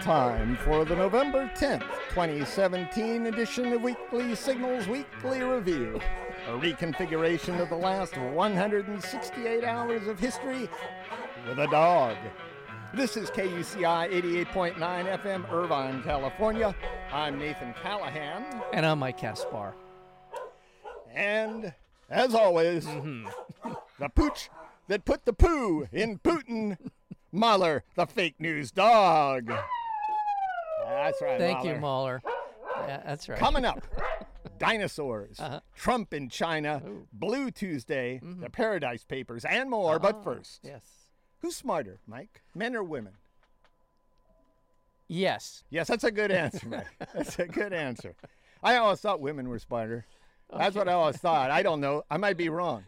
time for the November 10th, 2017 edition of Weekly Signals Weekly Review. A reconfiguration of the last 168 hours of history with a dog. This is KUCI 88.9 FM, Irvine, California. I'm Nathan Callahan. And I'm Mike Caspar. And as always, mm-hmm. the pooch that put the poo in Putin, Mahler, the fake news dog. That's right. Thank Mahler. you, Mahler. Yeah, that's right. Coming up, dinosaurs, Uh-huh. Trump in China, Ooh. Blue Tuesday, the Paradise Papers, and more. But Ah, first, Yes. who's smarter, Mike? Men or women? Yes. Yes, that's a good answer, Mike. That's a good answer. I always thought women were smarter. That's what I always thought. I don't know. I might be wrong.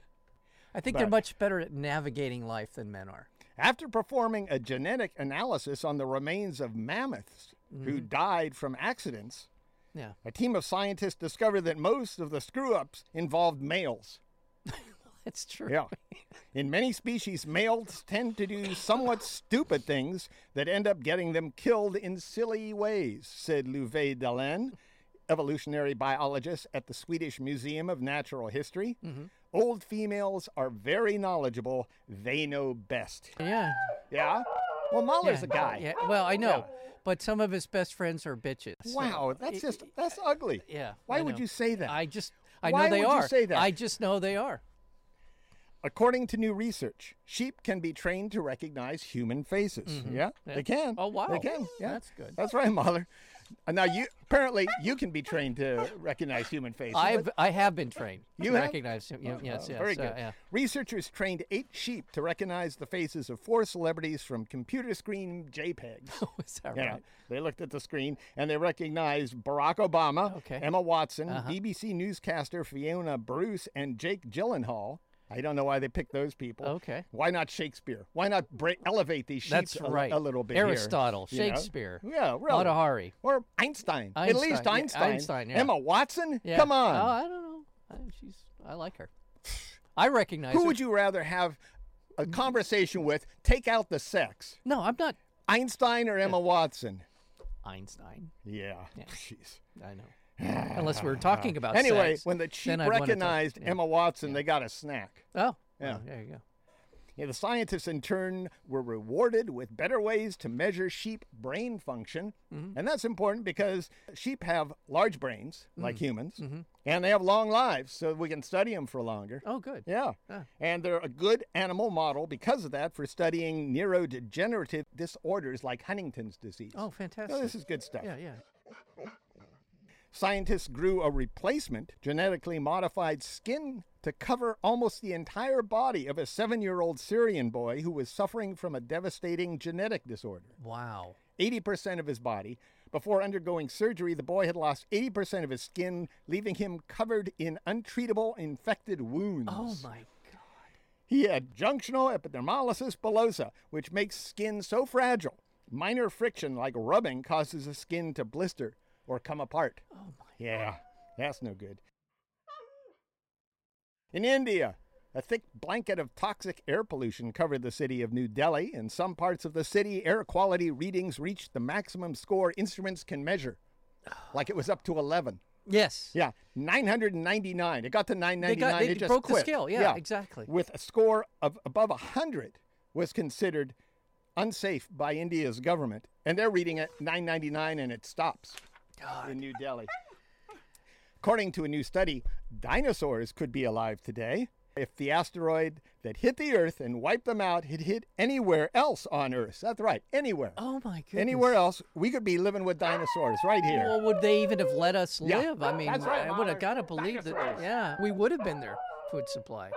I think they're much better at navigating life than men are. After performing a genetic analysis on the remains of mammoths who Mm-hmm. died from accidents, Yeah. a team of scientists discovered that most of the screw ups involved males. It's true. Yeah. In many species, males tend to do somewhat stupid things that end up getting them killed in silly ways, said Love Dalén, evolutionary biologist at the Swedish Museum of Natural History. Mm-hmm. Old females are very knowledgeable. They know best. Yeah. Yeah? Well, Mahler's yeah. a guy. Yeah. Well, I know, Yeah. but some of his best friends are bitches. so- Wow, that's just, that's ugly. Yeah. Why would you say that? I just, I Why know they would you are. say that? I just know they are. According to new research, sheep can be trained to recognize human faces. Mm-hmm. Yeah, Yeah. they can. Oh, wow. They can. Yeah, That's good. That's right, Mahler. Uh, Now you apparently you can be trained to recognize human faces. I've, I have been trained. You recognize him. Yeah, yes, Oh, yes. very uh, good. yeah. Researchers trained eight sheep to recognize the faces of four celebrities from computer screen JPEGs. Is that Yeah, right? they looked at the screen and they recognized Barack Obama, Okay. Emma Watson, Uh-huh. BBC newscaster Fiona Bruce, and Jake Gyllenhaal. I don't know why they picked those people. Okay. Why not Shakespeare? Why not elevate these sheep That's a, right. a little bit? here, Aristotle, you know? Shakespeare, Yeah, really. Mata Hari. Or Einstein. At least Einstein, yeah, Einstein. Einstein, yeah. Emma Watson? Yeah. Come on. Oh, I don't know. I, she's. I like her. I recognize Who her. would you rather have a conversation with? Take out the sex. No, I'm not Einstein or Emma Watson? Einstein. Yeah. Yeah. Jeez. I know. Unless we're talking about Anyway, sex, when the sheep then I'd wanna talk- recognized yeah. Emma Watson, they got a snack. Oh, Yeah. oh, there you go. Yeah, the scientists, in turn, were rewarded with better ways to measure sheep brain function. Mm-hmm. And that's important because sheep have large brains, Mm. like humans, Mm-hmm. and they have long lives, so we can study them for longer. Oh, good. Yeah. Ah. And they're a good animal model because of that for studying neurodegenerative disorders like Huntington's disease. Oh, So fantastic. this is good stuff. yeah, yeah. Scientists grew a replacement genetically modified skin to cover almost the entire body of a seven year old Syrian boy who was suffering from a devastating genetic disorder. Wow. 80% of his body. Before undergoing surgery, the boy had lost 80% of his skin, leaving him covered in untreatable infected wounds. Oh my God. He had junctional epidermolysis bullosa, which makes skin so fragile. Minor friction, like rubbing, causes the skin to blister or come apart. Oh my. Yeah, that's no good. In India, a thick blanket of toxic air pollution covered the city of New Delhi. In some parts of the city, air quality readings reached the maximum score instruments can measure, like it was up to 11. Yes. Yeah, 999. It got to They 999. got. They it just broke quit. the scale. Yeah, exactly. With a score of above 100 was considered unsafe by India's government, and they're reading at 999 and it stops God. in New Delhi. According to a new study, dinosaurs could be alive today if the asteroid that hit the Earth and wiped them out had hit anywhere else on Earth. That's right, anywhere. Oh my goodness. Anywhere else, we could be living with dinosaurs right here. Well, would they even have let us Yeah, live? I mean, right, I would have got to believe Dinosaurs. that. Yeah, we would have been their food supply.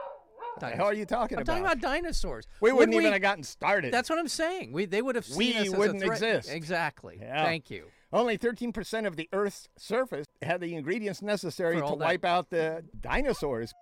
hell are you talking about? I'm about? talking about dinosaurs. we Would wouldn't even have gotten started. That's what I'm saying. We they would have seen We us wouldn't exist. Exactly. Yeah. Thank you. Only 13% of the Earth's surface had the ingredients necessary to that- wipe out the dinosaurs.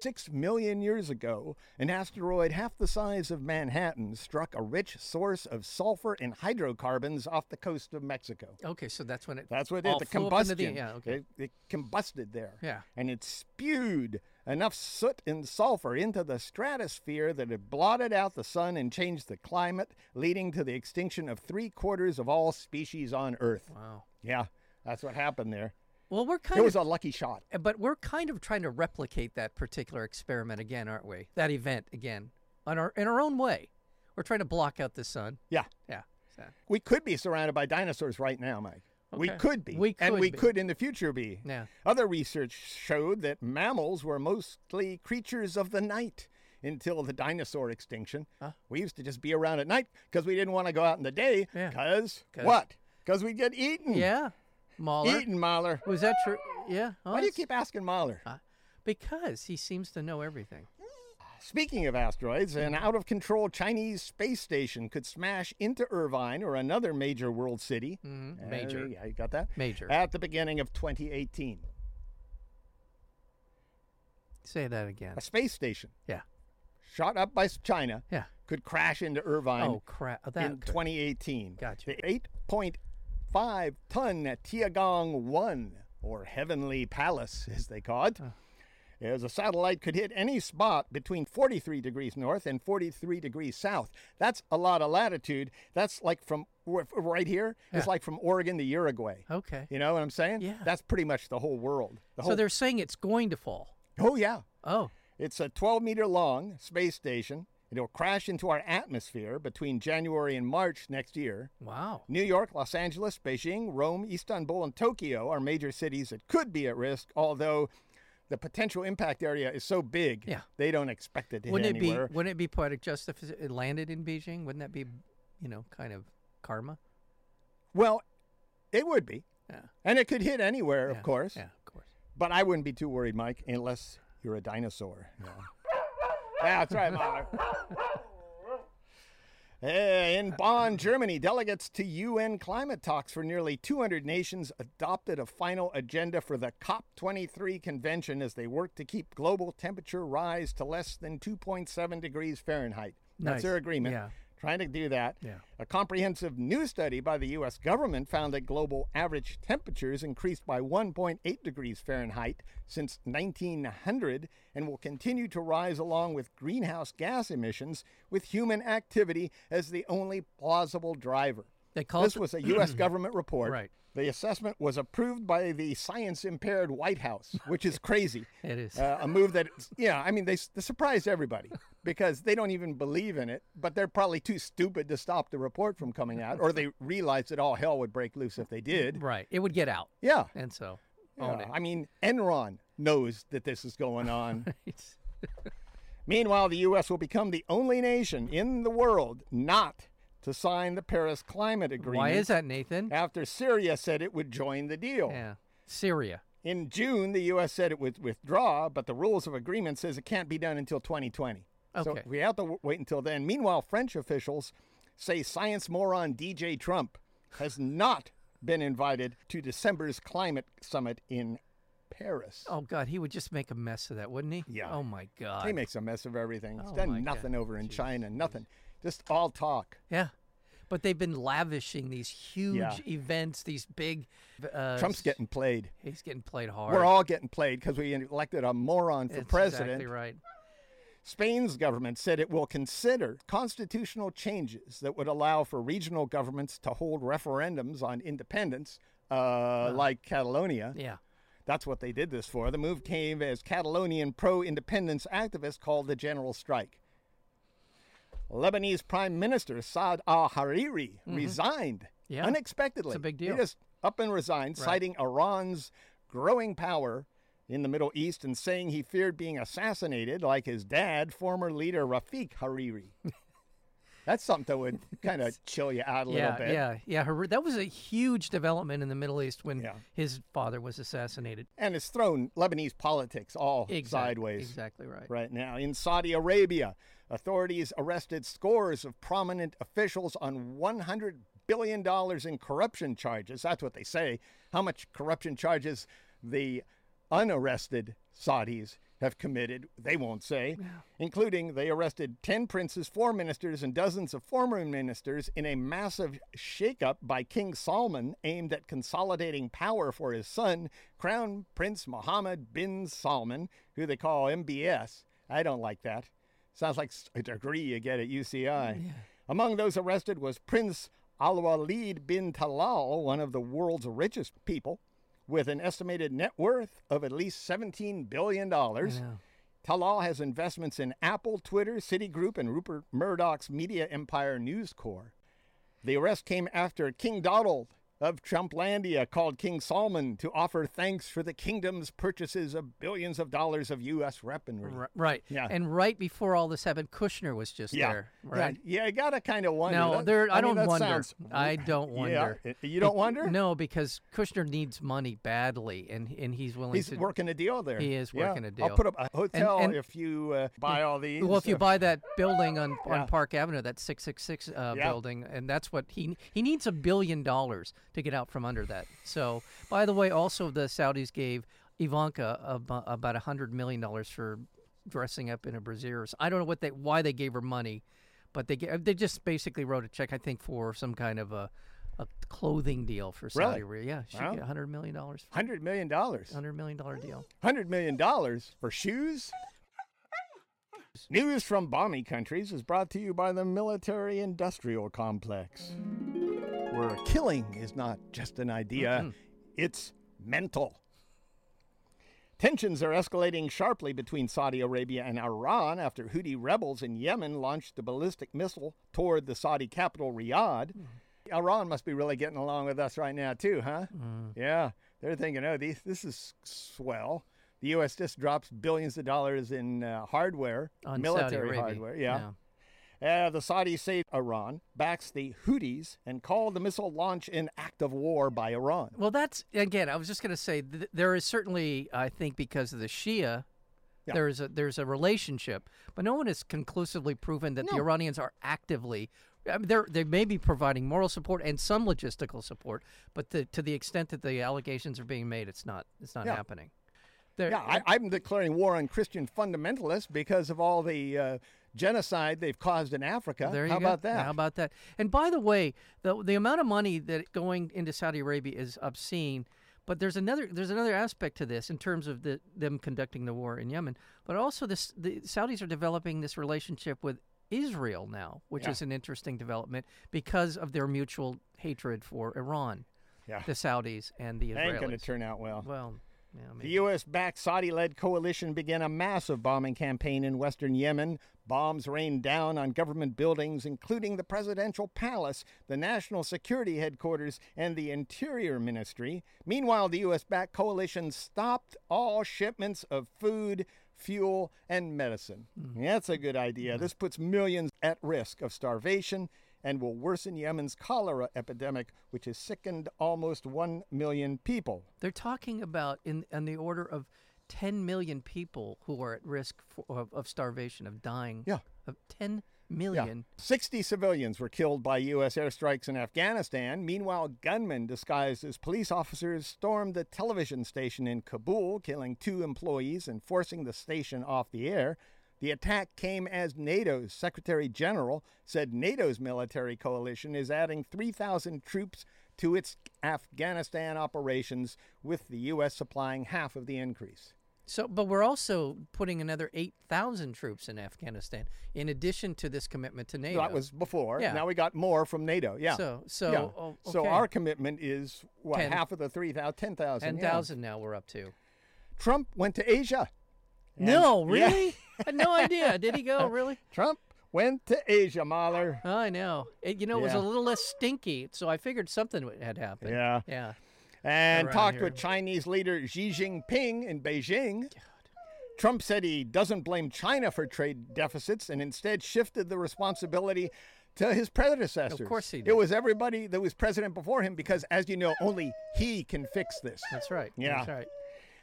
Six million years ago, an asteroid half the size of Manhattan struck a rich source of sulfur and hydrocarbons off the coast of Mexico. Okay, so that's when it. That's what it all. The flew up into combustion. the- yeah. Okay. it, it combusted there. Yeah. And it spewed enough soot and sulfur into the stratosphere that it blotted out the sun and changed the climate, leading to the extinction of three quarters of all species on Earth. Wow. Yeah, that's what happened there. Well, we're kind It of was a lucky shot. Eh, but we're kind of trying to replicate that particular experiment again, aren't we? That event again, on our in our own way. We're trying to block out the sun. Yeah. Yeah. So, We could be surrounded by dinosaurs right now, Mike. We could be. We and we be. could in the future be. yeah. Other research showed that mammals were mostly creatures of the night until the dinosaur extinction. Huh? We used to just be around at night because we didn't want to go out in the day. Yeah. What? Because we'd get eaten. Yeah. Mahler. Eaten, Mahler. Was that true? Yeah. Oh, Why do you keep asking Mahler? Uh, because he seems to know everything. Speaking of asteroids, an out of control Chinese space station could smash into Irvine or another major world city. Mhm. Uh, Major. yeah, you got that? Major. At the beginning of 2018. Say that again. A space station Yeah. shot up by China Yeah. could crash into Irvine Oh crap! Oh, in 2018. Gotcha. The 8.5 ton Tiangong 1, or Heavenly Palace as they call it, as a satellite could hit any spot between 43 degrees north and 43 degrees south. That's a lot of latitude. That's like from right here. It's like from Oregon to Uruguay. okay. You know what I'm saying? Yeah. That's pretty much the whole world. The So they're saying it's going to fall. oh, yeah. Oh, It's a 12 meter long space station. It'll crash into our atmosphere between January and March next year. wow. New York, Los Angeles, Beijing, Rome, Istanbul, and Tokyo are major cities that could be at risk, although the potential impact area is so big, Yeah. they don't expect it to Wouldn't hit it be? Wouldn't it be poetic justice if it landed in Beijing? Wouldn't that be, you know, kind of karma? Well, it would be. Yeah. And it could hit anywhere, Yeah, of course. Yeah, of course. But I wouldn't be too worried, Mike, unless you're a dinosaur. Yeah, yeah that's right, Mahler. In Bonn, Germany, delegates to UN climate talks for nearly 200 nations adopted a final agenda for the COP23 convention as they work to keep global temperature rise to less than 2.7 degrees Fahrenheit. That's Nice. their agreement. Yeah. Trying to do that. Yeah. A comprehensive new study by the U.S. government found that global average temperatures increased by 1.8 degrees Fahrenheit since 1900 and will continue to rise along with greenhouse gas emissions, with human activity as the only plausible driver. They call This was a U.S. government report. Right. The assessment was approved by the science impaired White House, which is crazy. It is. Uh, a move that, yeah, I mean, they, they surprised everybody because they don't even believe in it, but they're probably too stupid to stop the report from coming out, or they realized that all hell would break loose if they did. right. It would get out, Yeah. and so yeah. I mean, Enron knows that this is going on. Meanwhile, the U.S. will become the only nation in the world not to sign the Paris Climate Agreement. Why is that, Nathan? After Syria said it would join the deal. Yeah. Syria. In June, the U.S. said it would withdraw, but the rules of agreement says it can't be done until 2020. Okay. So we have to w- wait until then. Meanwhile, French officials say science moron DJ Trump has not been invited to December's climate summit in Paris. Oh God, he would just make a mess of that, wouldn't he? Yeah. Oh my God. He makes a mess of everything. He's Oh, done my God. nothing over in Jeez, China, nothing. Just all talk. Yeah. But they've been lavishing these huge Yeah. events, these big. Uh, Trump's getting played. He's getting played hard. We're all getting played because we elected a moron for president. Exactly right. Spain's government said it will consider constitutional changes that would allow for regional governments to hold referendums on independence, uh, like Catalonia. Yeah. That's what they did this for. The move came as Catalonian pro independence activists called a general strike. Lebanese Prime Minister Saad al Hariri resigned Mm-hmm. Yeah. unexpectedly. It's a big deal. He just up and resigned, citing Iran's growing power in the Middle East and saying he feared being assassinated like his dad, former leader Rafiq Hariri. That's something that would kind of chill you out a little bit. yeah, yeah. That was a huge development in the Middle East when Yeah. his father was assassinated. And it's thrown Lebanese politics all Exact- sideways. Exactly right. right now. In Saudi Arabia, authorities arrested scores of prominent officials on $100 billion in corruption charges. That's what they say. How much corruption charges the unarrested Saudis have committed, they won't say, including they arrested 10 princes, four ministers, and dozens of former ministers in a massive shakeup by King Salman aimed at consolidating power for his son, Crown Prince Mohammed bin Salman, who they call MBS. I don't like that. Sounds like a degree you get at UCI. Mm, Among those arrested was Prince Al Walid bin Talal, one of the world's richest people, with an estimated net worth of at least $17 billion. Talal has investments in Apple, Twitter, Citigroup, and Rupert Murdoch's media empire News Corp. The arrest came after King Donald of Trumplandia called King Salman to offer thanks for the kingdom's purchases of billions of dollars of U.S. weaponry. Right. Yeah. And right before all this happened, Kushner was just Yeah. there. Right. Yeah, I gotta kind of wonder. No, That- there. I, mean, don't wonder. sounds- I don't wonder. Yeah, you don't wonder? No, because Kushner needs money badly, and and he's willing to He's to. working a deal there. He is working Yeah. a I'll put up a hotel and- if you uh, buy all these. well, if you uh, buy that building on, Yeah. on Park Avenue, that six six six uh, building, and that's what he he needs a billion dollars to get out from under that. So, by the way, also the Saudis gave Ivanka about a hundred million dollars for dressing up in a brassiere. I don't know what they why they gave her money, but they ga- they just basically wrote a check, I think, for some kind of a a clothing deal for Saudi Arabia. Yeah, she Wow. get a hundred million dollars, hundred million dollars. hundred million dollar deal. Hundred million dollars for shoes. News from balmy countries is brought to you by the military-industrial complex, where killing is not just an idea; mm-hmm. it's mental. Tensions are escalating sharply between Saudi Arabia and Iran after Houthi rebels in Yemen launched a ballistic missile toward the Saudi capital, Riyadh. Mm-hmm. Iran must be really getting along with us right now, too, huh? Mm-hmm. Yeah, they're thinking, oh, these, this is swell. The U.S. just drops billions of dollars in uh, hardware, On military hardware. Yeah. Uh, the Saudis say Iran backs the Houthis and called the missile launch an act of war by Iran. Well, that's again. I was just going to say th- there is certainly, I think, because of the Shia, Yeah. there is a there's a relationship, but no one has conclusively proven that the Iranians are actively. I mean, they're they may be providing moral support and some logistical support, but the, to the extent that the allegations are being made, it's not it's not Yeah. happening. There- Yeah, I, I'm declaring war on Christian fundamentalists because of all the uh, genocide they've caused in Africa. There you How go. about that? How about that? And by the way, the the amount of money that going into Saudi Arabia is obscene. But there's another there's another aspect to this in terms of the, them conducting the war in Yemen. But also this the Saudis are developing this relationship with Israel now, which Yeah. is an interesting development because of their mutual hatred for Iran, yeah, the Saudis and the Israelis. ain't going to turn out well. well, yeah, The. U.S. backed Saudi led coalition began a massive bombing campaign in western Yemen. Bombs rained down on government buildings, including the presidential palace, the national security headquarters, and the interior ministry. Meanwhile, the U.S. backed coalition stopped all shipments of food, fuel, and medicine. Hmm. That's a good idea. Hmm. This puts millions at risk of starvation and will worsen Yemen's cholera epidemic, which has sickened almost 1 million people. They're talking about in on the order of 10 million people who are at risk for, of, of starvation, of dying. Yeah. Of 10 million. Yeah. 60 civilians were killed by U.S. airstrikes in Afghanistan. Meanwhile, gunmen disguised as police officers stormed the television station in Kabul, killing two employees and forcing the station off the air. The attack came as NATO's Secretary General said NATO's military coalition is adding 3,000 troops to its Afghanistan operations, with the U.S. supplying half of the increase. So, but we're also putting another 8,000 troops in Afghanistan in addition to this commitment to NATO. That was before. Yeah. Now we got more from NATO. Yeah. So, so, yeah. oh, So our commitment is what Ten. half of the 3,000, 10,000. yeah. now we're up to. Trump went to Asia. And- no, yeah, really? I had no idea. Did he go, really? Trump went to Asia, Mahler. Oh, I know. It, you know, it was Yeah. a little less stinky, so I figured something had happened. Yeah. Yeah. And Around talked here. with Chinese leader Xi Jinping in Beijing. Trump said he doesn't blame China for trade deficits and instead shifted the responsibility to his predecessors. Of course he did. It was everybody that was president before him because, as you know, only he can fix this. That's right. Yeah. That's right.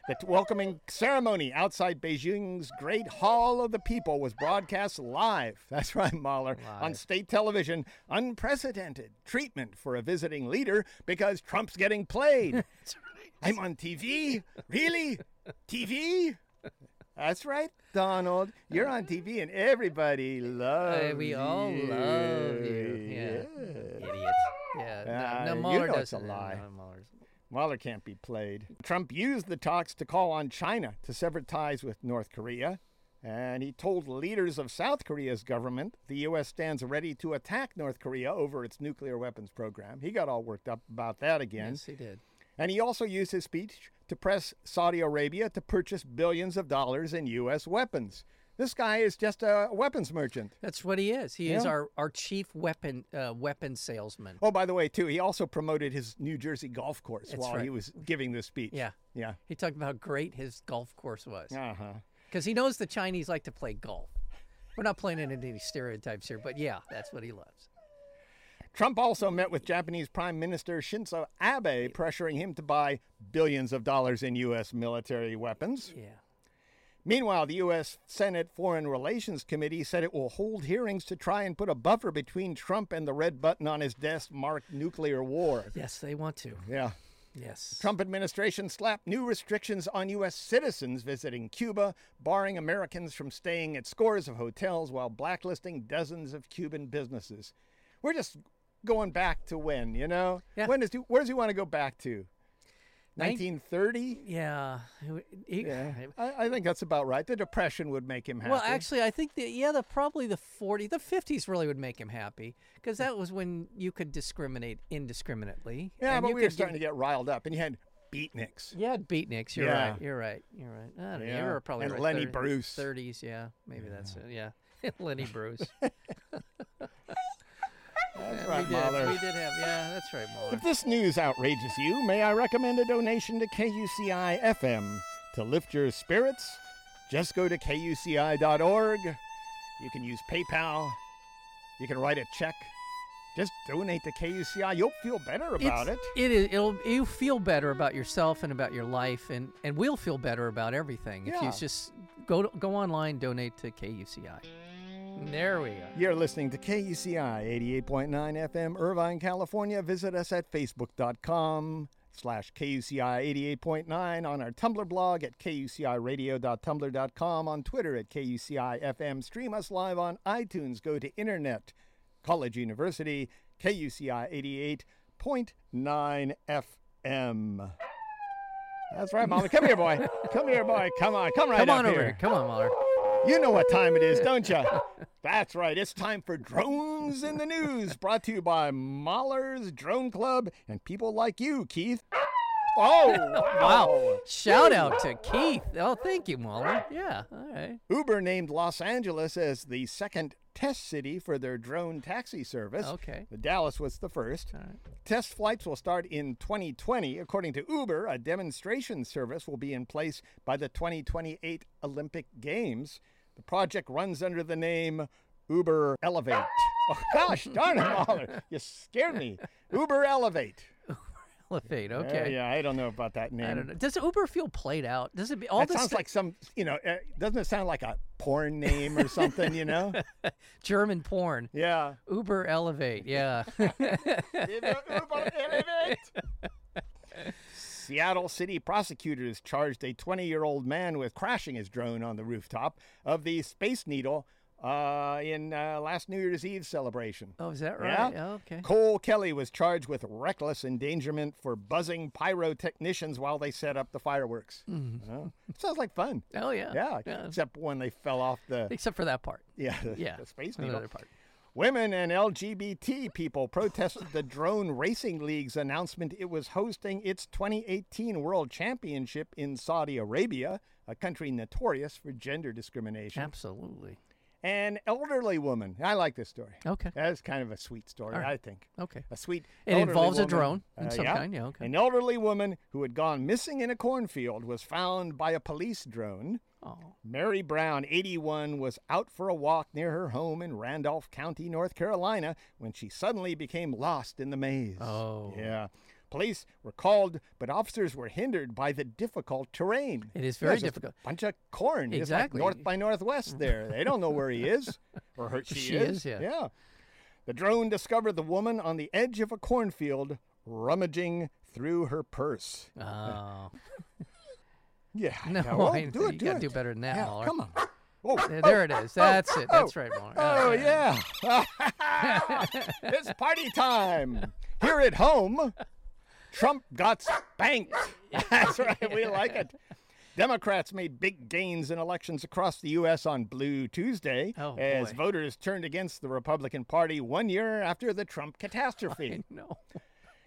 The welcoming ceremony outside Beijing's Great Hall of the People was broadcast live. That's right, Mahler. On state television. Unprecedented treatment for a visiting leader because Trump's getting played. Right. I'm on TV? Really? TV? That's right, Donald. You're on TV and everybody loves Uh, we all you. love you. Yeah. Idiot. Yeah. Ah, no, no, you Mueller know it's a doesn't. lie. No, Mueller can't be played. Trump used the talks to call on China to sever ties with North Korea. And he told leaders of South Korea's government the U.S. stands ready to attack North Korea over its nuclear weapons program. He got all worked up about that again. Yes, he did. And he also used his speech to press Saudi Arabia to purchase billions of dollars in U.S. weapons. This guy is just a weapons merchant. That's what he is. He is our, our chief weapon uh, weapon salesman. Oh, by the way, too, he also promoted his New Jersey golf course That's while he was giving this speech. Yeah. Yeah. He talked about how great his golf course was Uh huh. because he knows the Chinese like to play golf. We're not playing into any stereotypes here, but yeah, that's what he loves. Trump also met with Japanese Prime Minister Shinzo Abe, pressuring him to buy billions of dollars in U.S. military weapons. Yeah. Meanwhile, the U.S. Senate Foreign Relations Committee said it will hold hearings to try and put a buffer between Trump and the red button on his desk marked nuclear war. Yes, they want to. Yeah. Yes. Trump administration slapped new restrictions on U.S. citizens visiting Cuba, barring Americans from staying at scores of hotels while blacklisting dozens of Cuban businesses. We're just going back to when, you know? Yeah. When does where does he want to go back to? Nin- 1930? Yeah. He- Yeah, I, I think that's about right. The Depression would make him happy. Well, actually, I think that yeah, the probably the 40, the 50s really would make him happy because that was when you could discriminate indiscriminately. yeah, and but you we were starting to get riled up, and you had beatniks. Yeah, beatniks. You're Yeah. right. You're right. You're right. I don't know. Yeah. You were probably And right. Lenny thir- Bruce. 30s. Yeah, maybe that's it. Yeah, Lenny Bruce. That's Yeah, right, we did. We did have. Yeah, that's right, Mahler. If this news outrages you, may I recommend a donation to KUCI FM to lift your spirits? Just go to kuci.org. You can use PayPal. You can write a check. Just donate to KUCI. You'll feel better about It's- it. It is. It'll. You feel better about yourself and about your life, and and we'll feel better about everything if Yeah. you just go to, go online, donate to KUCI. There we go. You're listening to KUCI 88.9 FM, Irvine, California. Visit us at facebook.com slash KUCI 88.9, on our Tumblr blog at kuciradio.tumblr.com, on Twitter at KUCI FM. Stream us live on iTunes. Go to Internet, College University, KUCI 88.9 FM. That's right, Mama. Come here, boy. Come here, boy. Come on. Come right here. Come on here. over here. Come on, Mahler. You know what time it is, don't you? That's right. It's time for Drones in the News, brought to you by Mahler's Drone Club and people like you, Keith. Oh, wow. Wow. Shout out to Keith. Oh, thank you, Mahler. Yeah. All right. Uber named Los Angeles as the second test city for their drone taxi service. Okay. The Dallas was the first. All right. Test flights will start in 2020. According to Uber, a demonstration service will be in place by the 2028 Olympic Games. The project runs under the name Uber Elevate. Oh, gosh darn it, Mahler. You scared me. Uber Elevate. Elevate. Uh, Okay. yeah, I don't know about that name. I don't know. Does Uber feel played out? Does it be all That this sounds like some, you know, uh, doesn't it sound like a porn name or something, you know? German porn? Yeah. Uber Elevate. Yeah. Seattle City prosecutors charged a 20 year old man with crashing his drone on the rooftop of the Space Needle uh, in uh, last New Year's Eve celebration. oh, is that right? Yeah, okay. Cole Kelly was charged with reckless endangerment for buzzing pyrotechnicians while they set up the fireworks. Oh, sounds like fun. Oh yeah. Yeah, except when they fell off the Except for that part. yeah the, Yeah. the Space Needle. other part. Women and LGBT people protested the Drone Racing League's announcement it was hosting its 2018 World Championship in Saudi Arabia, a country notorious for gender discrimination. Absolutely. An elderly woman. I like this story. Okay. That's kind of a sweet story, right. I think. Okay. A sweet. It involves a drone in uh, some yeah. kind, yeah, okay. An elderly woman who had gone missing in a cornfield was found by a police drone. Oh. Mary Brown, 81, was out for a walk near her home in Randolph County, North Carolina, when she suddenly became lost in the maze. Oh. Yeah. Police were called, but officers were hindered by the difficult terrain. It is very difficult. A bunch of corn. It's like Exactly. north by northwest there. They don't know where he is or her, she, She is, yeah. Yeah. The drone discovered the woman on the edge of a cornfield rummaging through her purse. Oh. Yeah. No, yeah, oh, well, I- do you it. Do gotta it. do better than that, Yeah, Mahler. come on. Oh, There, oh, there it is. Oh, That's it. That's right, Mahler. Oh, oh yeah, it's party time here at home. Trump got spanked. That's right. We like it. Democrats made big gains in elections across the U.S. on Blue Tuesday Oh, as boy. voters turned against the Republican Party one year after the Trump catastrophe. No.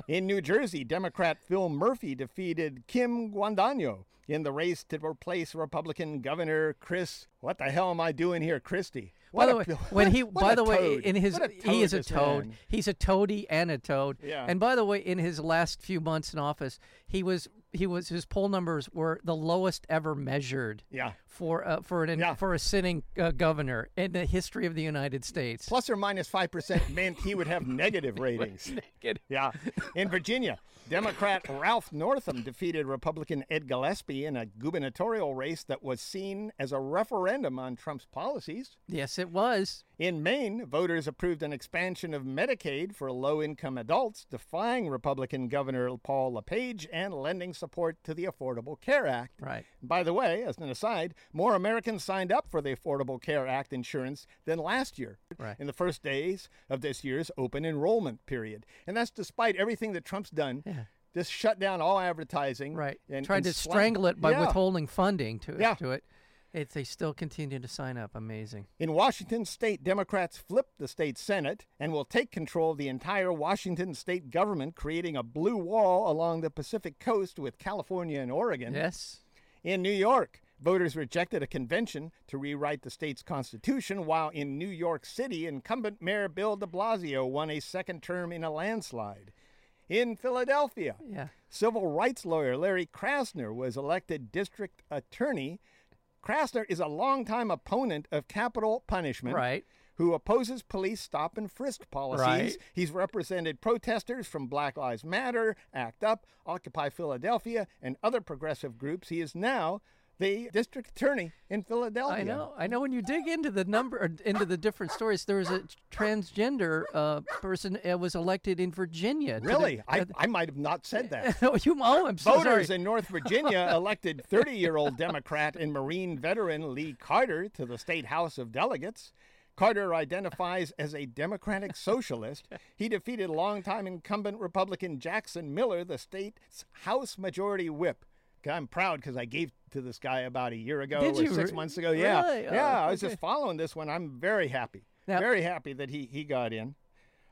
In New Jersey, Democrat Phil Murphy defeated Kim Guadagno in the race to replace Republican Governor Chris. What the hell am I doing here, Christie? By the a- way, when he by the way, in his he is a toad. man. He's a toady and a toad. Yeah. And by the way, in his last few months in office, he was he was his poll numbers were the lowest ever measured Yeah. For uh, for an Yeah. for a sitting uh, governor in the history of the United States. Plus or 5% meant he would have negative ratings. Negative. Yeah. In Virginia, Democrat Ralph Northam defeated Republican Ed Gillespie in a gubernatorial race that was seen as a referendum on Trump's policies. Yes, it was. In Maine, voters approved an expansion of Medicaid for low income adults, defying Republican Governor Paul LePage and lending support to the Affordable Care Act. Right. By the way, as an aside, more Americans signed up for the Affordable Care Act insurance than last year Right. in the first days of this year's open enrollment period. And that's despite everything that Trump's done. Yeah. Just shut down all advertising. Right. And, Tried and to slam- strangle it by Yeah. withholding funding to Yeah. to it. It, they still continue to sign up. Amazing. In Washington state, Democrats flipped the state Senate and will take control of the entire Washington state government, creating a blue wall along the Pacific coast with California and Oregon. Yes. In New York, voters rejected a convention to rewrite the state's constitution, while in New York City, incumbent Mayor Bill de Blasio won a second term in a landslide. In Philadelphia, Yeah. civil rights lawyer Larry Krasner was elected district attorney. Krasner is a longtime opponent of capital punishment Right. who opposes police stop and frisk policies. Right. He's represented protesters from Black Lives Matter, ACT UP, Occupy Philadelphia, and other progressive groups. He is now the district attorney in Philadelphia. I know. I know. When you dig into the number, into the different stories, there was a transgender uh, person uh, was elected in Virginia. to the- Really? I, uh, I might have not said that. oh, you, oh, I'm so Voters sorry. in North Virginia elected 30 year old Democrat and Marine veteran Lee Carter to the state House of Delegates. Carter identifies as a Democratic socialist. He defeated longtime incumbent Republican Jackson Miller, the state's House Majority Whip. I'm proud because I gave to this guy about a year ago Did or you six months ago. Yeah, really? Oh, yeah. I was just following this one. I'm very happy, Now- very happy that he he got in.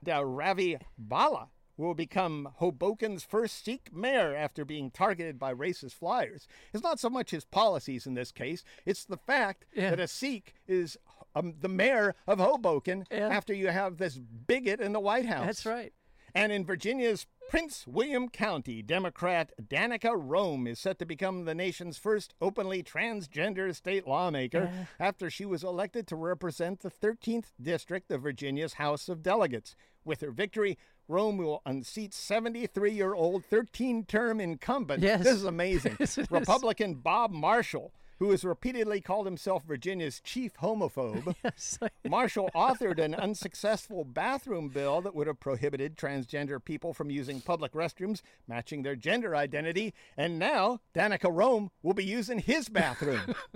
Now, Ravi Bhalla will become Hoboken's first Sikh mayor after being targeted by racist flyers. It's not so much his policies in this case, it's the fact Yeah. that a Sikh is um, the mayor of Hoboken Yeah. after you have this bigot in the White House. That's right. And in Virginia's Prince William County, Democrat Danica Roem is set to become the nation's first openly transgender state lawmaker after she was elected to represent the 13th district of Virginia's House of Delegates. With her victory, Roem will unseat 73 year old 13 term incumbent. Yes. This is amazing. Yes, it is. Republican Bob Marshall, who has repeatedly called himself Virginia's chief homophobe. Yes. Marshall authored an unsuccessful bathroom bill that would have prohibited transgender people from using public restrooms matching their gender identity, and now Danica Roem will be using his bathroom.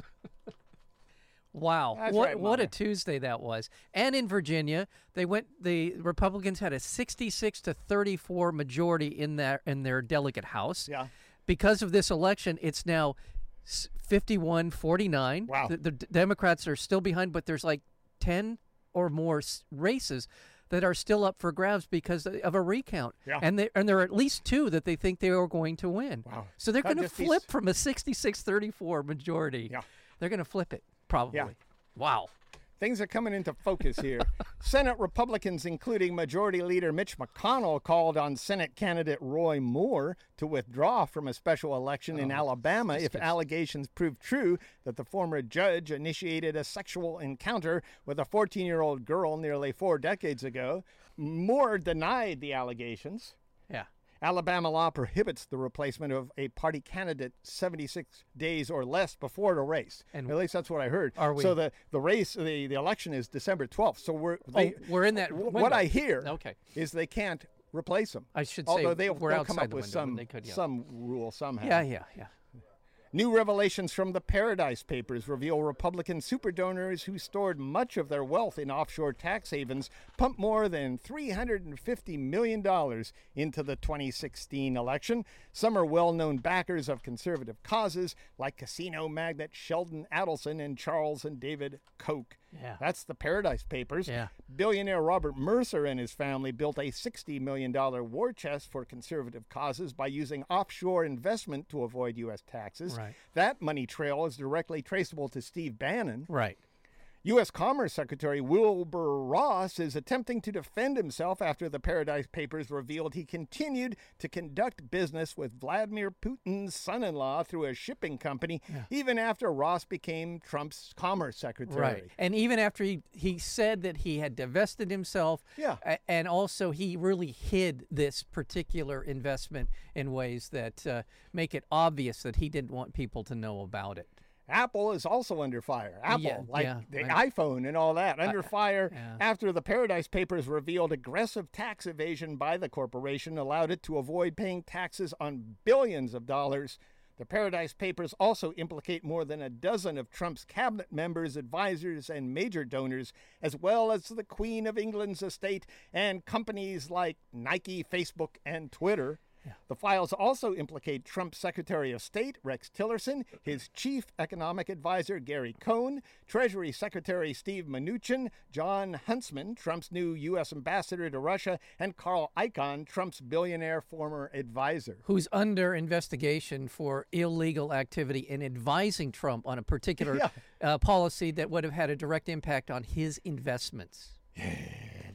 Wow. That's what right, what a Tuesday that was. And in Virginia, they went the Republicans had a 66 to 34 majority in their in their delegate house. Yeah. Because of this election, it's now 51 49. Wow. The, the Democrats are still behind, but there's like 10 or more races that are still up for grabs because of a recount. Yeah. And they and there are at least two that they think they are going to win. Wow. So they're going to flip from a 66-34 majority. Yeah. They're going to flip it probably. Yeah. Wow. Things are coming into focus here. Senate Republicans, including Majority Leader Mitch McConnell, called on Senate candidate Roy Moore to withdraw from a special election in oh, Alabama if allegations prove true that the former judge initiated a sexual encounter with a 14 year old girl nearly four decades ago. Moore denied the allegations. Alabama law prohibits the replacement of a party candidate 76 days or less before the race. And At least that's what I heard. are we- So the, the race, the, the election is December 12th. So we're oh, they, oh, we're in that. window. what I hear Okay. is they can't replace them. I should say Although they'll, we're they'll come up with window, some could, yeah. some rule somehow. Yeah, yeah, yeah. New revelations from the Paradise Papers reveal Republican superdonors who stored much of their wealth in offshore tax havens pumped more than $350 million into the 2016 election. Some are well known backers of conservative causes, like casino magnate Sheldon Adelson and Charles and David Koch. Yeah. That's the Paradise Papers. Yeah. Billionaire Robert Mercer and his family built a $60 million war chest for conservative causes by using offshore investment to avoid U.S. taxes. Right. That money trail is directly traceable to Steve Bannon. Right. U.S. Commerce Secretary Wilbur Ross is attempting to defend himself after the Paradise Papers revealed he continued to conduct business with Vladimir Putin's son in law through a shipping company, even after Ross became Trump's Commerce Secretary. Right. And even after he, he said that he had divested himself, Yeah. and also he really hid this particular investment in ways that uh, make it obvious that he didn't want people to know about it. Apple is also under fire. Apple, Yeah, like yeah, the iPhone and all that, uh, under fire yeah. after the Paradise Papers revealed aggressive tax evasion by the corporation allowed it to avoid paying taxes on billions of dollars. The Paradise Papers also implicate more than a dozen of Trump's cabinet members, advisors, and major donors, as well as the Queen of England's estate and companies like Nike, Facebook, and Twitter. The files also implicate Trump's Secretary of State, Rex Tillerson, his chief economic advisor, Gary Cohn, Treasury Secretary Steve Mnuchin, Jon Huntsman, Trump's new U.S. ambassador to Russia, and Carl Icahn, Trump's billionaire former advisor. Who's under investigation for illegal activity in advising Trump on a particular Yeah. uh, policy that would have had a direct impact on his investments.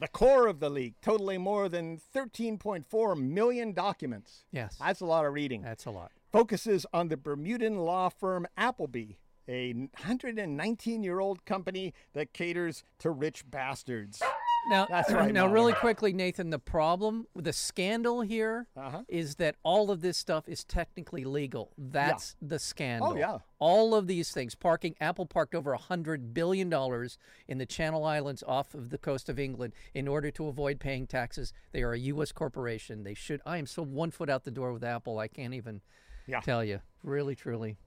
The core of the leak, totaling more than 13.4 million documents. Yes. That's a lot of reading. That's a lot. focuses on the Bermudan law firm Appleby, a 119 year old company that caters to rich bastards. Now, That's right, now, really quickly, Nathan. The problem, the scandal here, is Uh-huh. that all of this stuff is technically legal. That's the scandal. Oh, yeah. All of these things, parking. Apple parked over a hundred billion dollars in the Channel Islands off of the coast of England in order to avoid paying taxes. They are a U.S. corporation. They should. I am so one foot out the door with Apple. I can't even Yeah. tell you. Really, truly.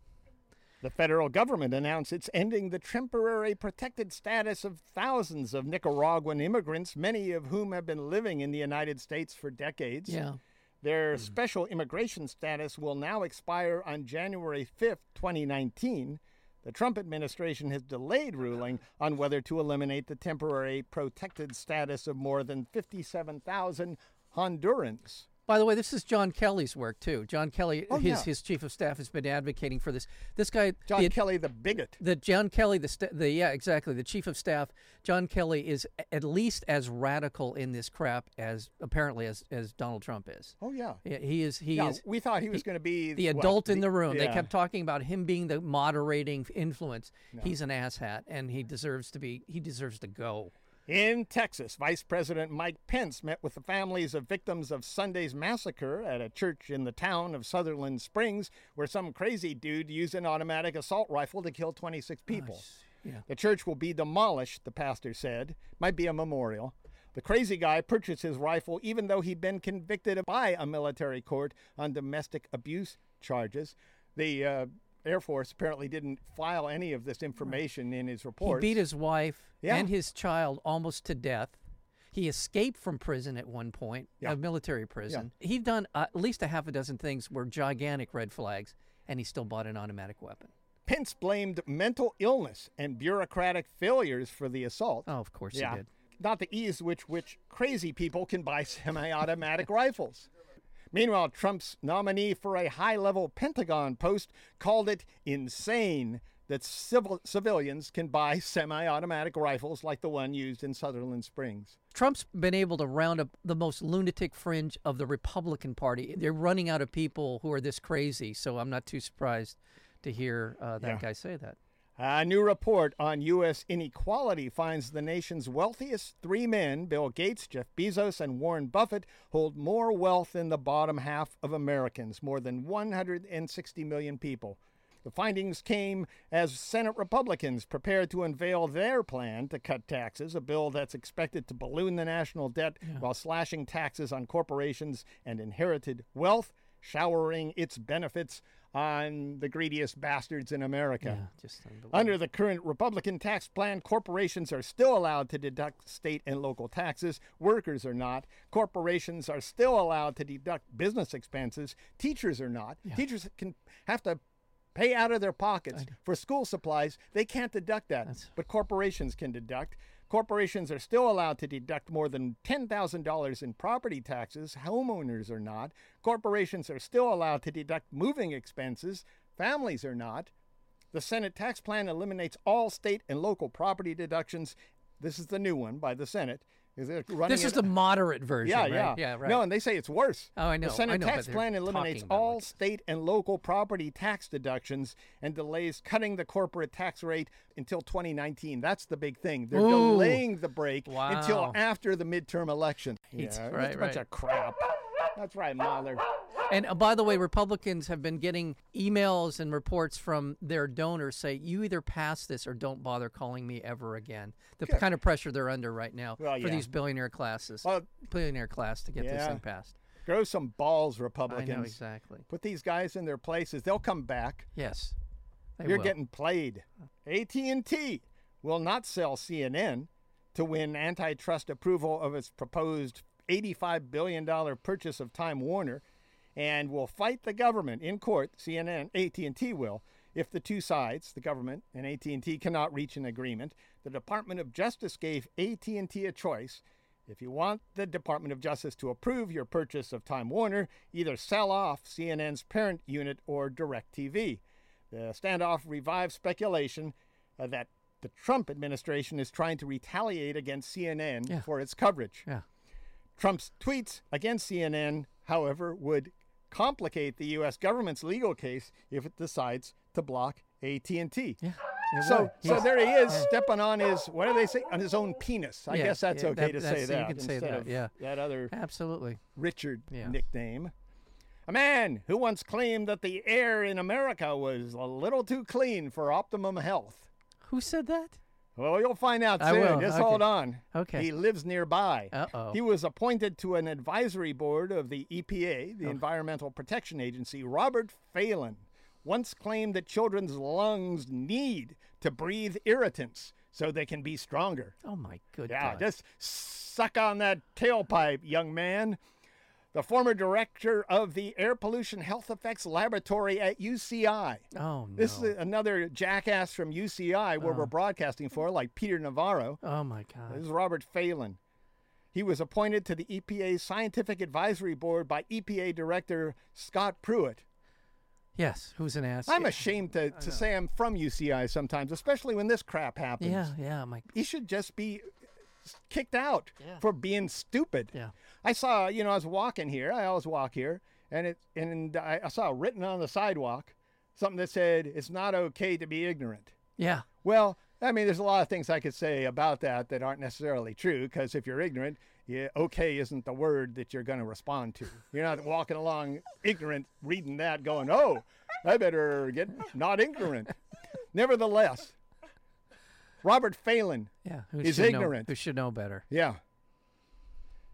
The federal government announced it's ending the temporary protected status of thousands of Nicaraguan immigrants, many of whom have been living in the United States for decades. Yeah. Their mm-hmm. special immigration status will now expire on January 5th, 2019. The Trump administration has delayed ruling on whether to eliminate the temporary protected status of more than 57,000 Hondurans. By the way, this is John Kelly's work too. John Kelly, Oh, his yeah. his chief of staff, has been advocating for this. This guy, John the, Kelly, the bigot. the John Kelly, the, the yeah, exactly, the chief of staff, John Kelly is at least as radical in this crap as apparently as, as Donald Trump is. Oh, yeah. Yeah, He is. He Yeah, is we thought he was going to be the what, adult in the room. They kept talking about him being the moderating influence. He's an asshat, and he deserves to be. He deserves to go. In Texas, Vice President Mike Pence met with the families of victims of Sunday's massacre at a church in the town of Sutherland Springs, where some crazy dude used an automatic assault rifle to kill 26 people. Yeah. The church will be demolished, the pastor said. Might be a memorial. The crazy guy purchased his rifle even though he'd been convicted by a military court on domestic abuse charges. The uh, Air Force apparently didn't file any of this information in his report. He beat his wife Yeah. and his child almost to death. He escaped from prison at one point, Yeah. a military prison. He'd done uh, at least a half a dozen things were gigantic red flags, and he still bought an automatic weapon. Pence blamed mental illness and bureaucratic failures for the assault. Oh, of course yeah. he did. Not the ease which which crazy people can buy semi-automatic rifles. Meanwhile, Trump's nominee for a high-level Pentagon post called it insane that civil civilians can buy semi-automatic rifles like the one used in Sutherland Springs. Trump's been able to round up the most lunatic fringe of the Republican Party. They're running out of people who are this crazy, so I'm not too surprised to hear uh, that Yeah. guy say that. A new report on U.S. inequality finds the nation's wealthiest three men, Bill Gates, Jeff Bezos, and Warren Buffett, hold more wealth than the bottom half of Americans, more than 160 million people. The findings came as Senate Republicans prepared to unveil their plan to cut taxes, a bill that's expected to balloon the national debt while slashing taxes on corporations and inherited wealth, showering its benefits on the greediest bastards in America. Yeah, just unbelievable. Under the current Republican tax plan, corporations are still allowed to deduct state and local taxes. Workers are not. Corporations are still allowed to deduct business expenses. Teachers are not. Teachers can have to pay out of their pockets for school supplies. They can't deduct that, That's- but corporations can deduct. Corporations are still allowed to deduct more than $10,000 in property taxes. Homeowners are not. Corporations are still allowed to deduct moving expenses. Families are not. The Senate tax plan eliminates all state and local property deductions. This is the new one by the Senate. Is it running This is the moderate version. yeah, right? yeah, yeah, right. No, and they say it's worse. Oh, I know, The Senate I know, tax plan eliminates talking about it all like state and local property tax deductions and delays cutting the corporate tax rate until 2019. That's the big thing. They're Ooh. delaying the break until after the midterm election. It's- yeah, right, it's a bunch right. of crap. That's right, Mahler. And uh, by the way, Republicans have been getting emails and reports from their donors say, "You either pass this or don't bother calling me ever again." The kind of pressure they're under right now Well, for yeah. these billionaire classes, Well, billionaire class to get this thing passed. grow some balls, I Republicans. know exactly. Put these guys in their places. They'll come back. Yes, You're will. getting played. AT&T will not sell CNN to win antitrust approval of its proposed $85 billion purchase of Time Warner and will fight the government in court, CNN, AT&T will, if the two sides, the government and AT&T cannot reach an agreement. The Department of Justice gave AT&T a choice. If you want the Department of Justice to approve your purchase of Time Warner, either sell off CNN's parent unit or DirecTV. The standoff revives speculation uh, that the Trump administration is trying to retaliate against CNN Yeah. for its coverage. Yeah. Trump's tweets against CNN, however, would complicate the U.S. government's legal case if it decides to block AT&T. Yeah. So, so Yes. there he is, stepping on his what do they say on his own penis? I Yeah, guess that's yeah, okay that- to say that's- you that can say that, yeah. that other Absolutely. Richard Yeah. nickname. A man who once claimed that the air in America was a little too clean for optimum health. Who said that? Well, you'll find out I soon. will, Just okay. hold on. Okay. He lives nearby. Uh-oh. He was appointed to an advisory board of the EPA, Oh. the Environmental Protection Agency. Robert Phalen once claimed that children's lungs need to breathe irritants so they can be stronger. Oh my good Yeah, God. just suck on that tailpipe, young man. The former director of the Air Pollution Health Effects Laboratory at UCI. oh no. This is another jackass from UCI where we're oh. broadcasting for, like Peter Navarro. oh my God. This is Robert Phalen. He was appointed to the EPA's Scientific Advisory Board by EPA Director Scott Pruitt. Yes. Who's an ass? I'm ashamed to, to say I'm from UCI sometimes, especially when this crap happens. Yeah. Yeah. My. He should just be kicked out Yeah. for being stupid. Yeah. I saw, you know, I was walking here. I always walk here, and it and I, I saw written on the sidewalk something that said it's not okay to be ignorant. Yeah. Well, I mean, there's a lot of things I could say about that that aren't necessarily true because if you're ignorant, yeah, okay isn't the word that you're going to respond to. You're not walking along ignorant, reading that, going, "Oh, I better get not ignorant." Nevertheless, Robert Phalen, Yeah. Who Is should know- ignorant. who should know better? yeah.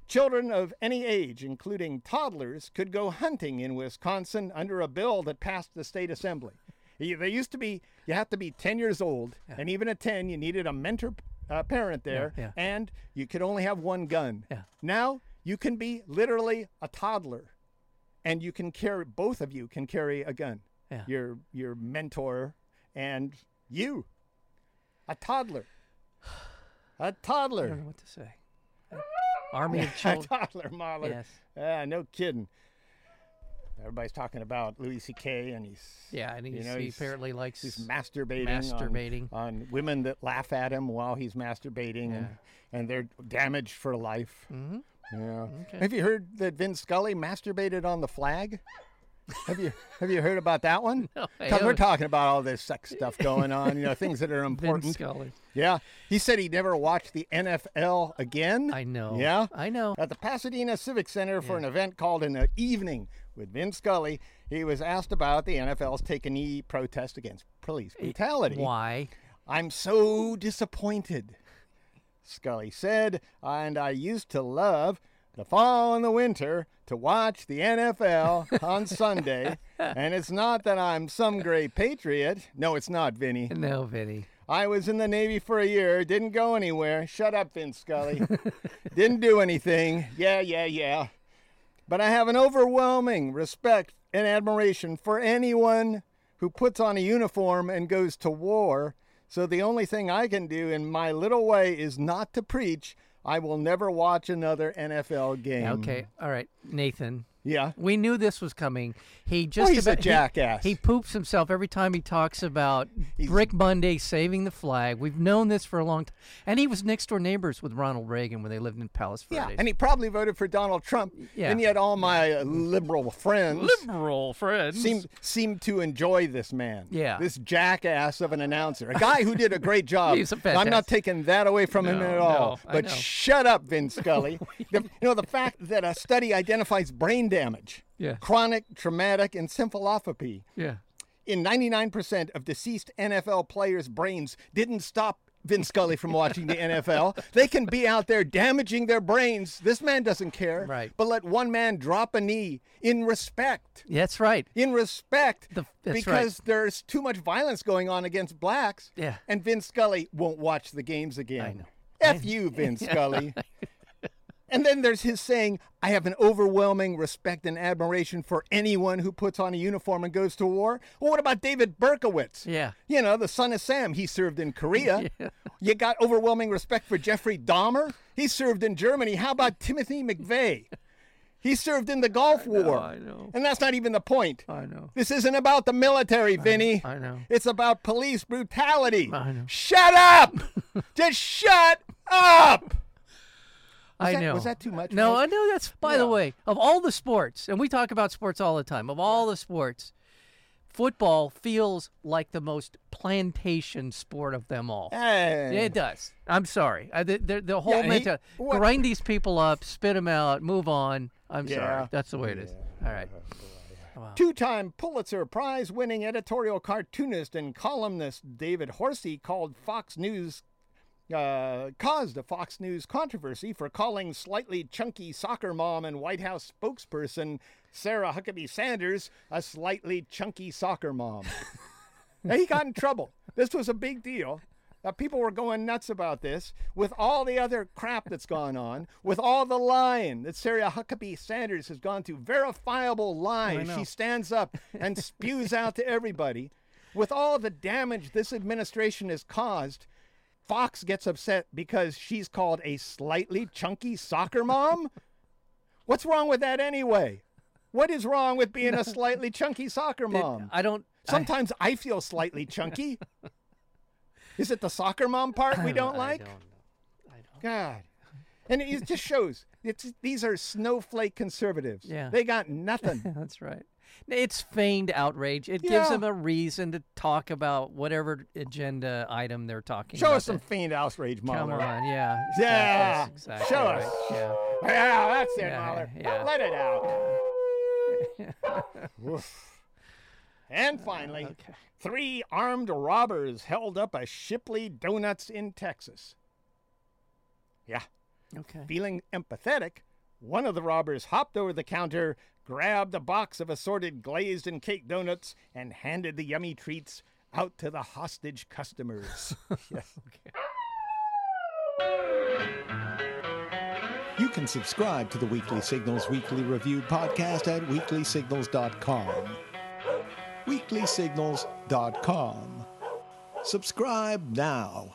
Children of any age, including toddlers, could go hunting in Wisconsin under a bill that passed the state assembly. They used to be, you have to be 10 years old, and even at 10, you needed a mentor uh, parent there, yeah. and you could only have one gun. Yeah. Now, you can be literally a toddler, and you can carry, both of you can carry a gun. Yeah. Your, your mentor and you. A toddler. A toddler. I don't know what to say. Army of children. A toddler Mahler. yes. Yeah, no kidding. Everybody's talking about Louis C.K. and he's Yeah, and you he's, know, he he's- apparently likes. he's masturbating, Masturbating. On, women that laugh at him while he's masturbating, and, and they're damaged for life. hmm Yeah. Okay. Have you heard that Vin Scully masturbated on the flag? Have you have you heard about that one? No, we're talking about all this sex stuff going on, you know, things that are important. Scully. Yeah. He said he'd never watched the NFL again. I know. Yeah. I know. At the Pasadena Civic Center for Yeah. an event called an evening with Vin Scully, he was asked about the NFL's take a knee protest against police eh, brutality. Why? I'm so disappointed, Scully said, and I used to love the fall and the winter to watch the NFL on Sunday. And it's not that I'm some great patriot. No, it's not, Vinny. No, Vinny. I was in the Navy for a year, didn't go anywhere. Shut up, Vince Scully. didn't do anything. Yeah, yeah, yeah. But I have an overwhelming respect and admiration for anyone who puts on a uniform and goes to war. So the only thing I can do in my little way is not to preach. I will never watch another NFL game. Okay, all right, Nathan. Yeah. We knew this was coming. He just he's a about, he- jackass. He, poops himself every time he talks about He's- Rick Monday saving the flag. We've known this for a long time. And he was next door neighbors with Ronald Reagan when they lived in Palace Yeah, and he probably voted for Donald Trump. Yeah. And yet all my uh, liberal friends liberal friends. seem seem to enjoy this man. Yeah. This jackass of an announcer. A guy who did a great job. He's a I'm not taking that away from him at all. no, but shut up, Vince Scully. the, you know, the fact that a study identifies brain damage, Yeah. chronic traumatic encephalopathy yeah. in 99% of deceased NFL players' brains didn't stop Vince Scully from watching the NFL. They can be out there damaging their brains. This man doesn't care. Right. But let one man drop a knee in respect. That's right. In respect. The- that's right. because there's too much violence going on against blacks. Yeah. And Vince Scully won't watch the games again. know. F you, Vince Scully. And then there's his saying, I have an overwhelming respect and admiration for anyone who puts on a uniform and goes to war. Well, what about David Berkowitz? Yeah. You know, the son of Sam. He served in Korea. You got overwhelming respect for Jeffrey Dahmer. He served in Germany. How about Timothy McVeigh? He served in the Gulf War. I know. And that's not even the point. I know. This isn't about the military, Vinny. I know. It's about police brutality. I know. Shut up! Just shut up! I that- know. was that too much, No, I know that's. By the way, of all the sports, and we talk about sports all the time. Of all the sports, football feels like the most plantation sport of them all. Hey. It does. I'm sorry. I, the, the, the whole Yeah, he- Grind these people up, spit them out, move on. I'm Yeah. sorry. That's the way it is. All right. Two time Pulitzer Prize winning editorial cartoonist and columnist David Horsey called Fox News. Uh, caused a Fox News controversy for calling slightly chunky soccer mom and White House spokesperson Sarah Huckabee Sanders a slightly chunky soccer mom. Now, he got in trouble. This was a big deal. Uh, people were going nuts about this with all the other crap that's gone on, with all the lying that Sarah Huckabee Sanders has gone to, verifiable lies. She stands up and spews out to everybody. With all the damage this administration has caused, Fox gets upset because she's called a slightly chunky soccer mom? What's wrong with that anyway? What is wrong with being a slightly chunky soccer It- mom? I don't. Sometimes I, feel slightly chunky. Is it the soccer mom part we don't I like? don't know. I don't. God. And it just shows it's these are snowflake conservatives. Yeah. They got nothing. That's right. It's feigned outrage. It gives them a reason to talk about whatever agenda item they're talking Show about. us some fiend outrage, Come on, yeah. Yeah, exactly show right. us. Yeah. Yeah, that's it, Yeah, Mahler. yeah. Let it out. And finally, uh, Okay. three armed robbers held up a Shipley Donuts in Texas. Yeah. Okay. Feeling empathetic, one of the robbers hopped over the counter, grabbed a box of assorted glazed and cake donuts, and handed the yummy treats out to the hostage customers. yes. You can subscribe to the Weekly Signals Weekly Review podcast at weeklysignals.com. Weeklysignals.com. Subscribe now.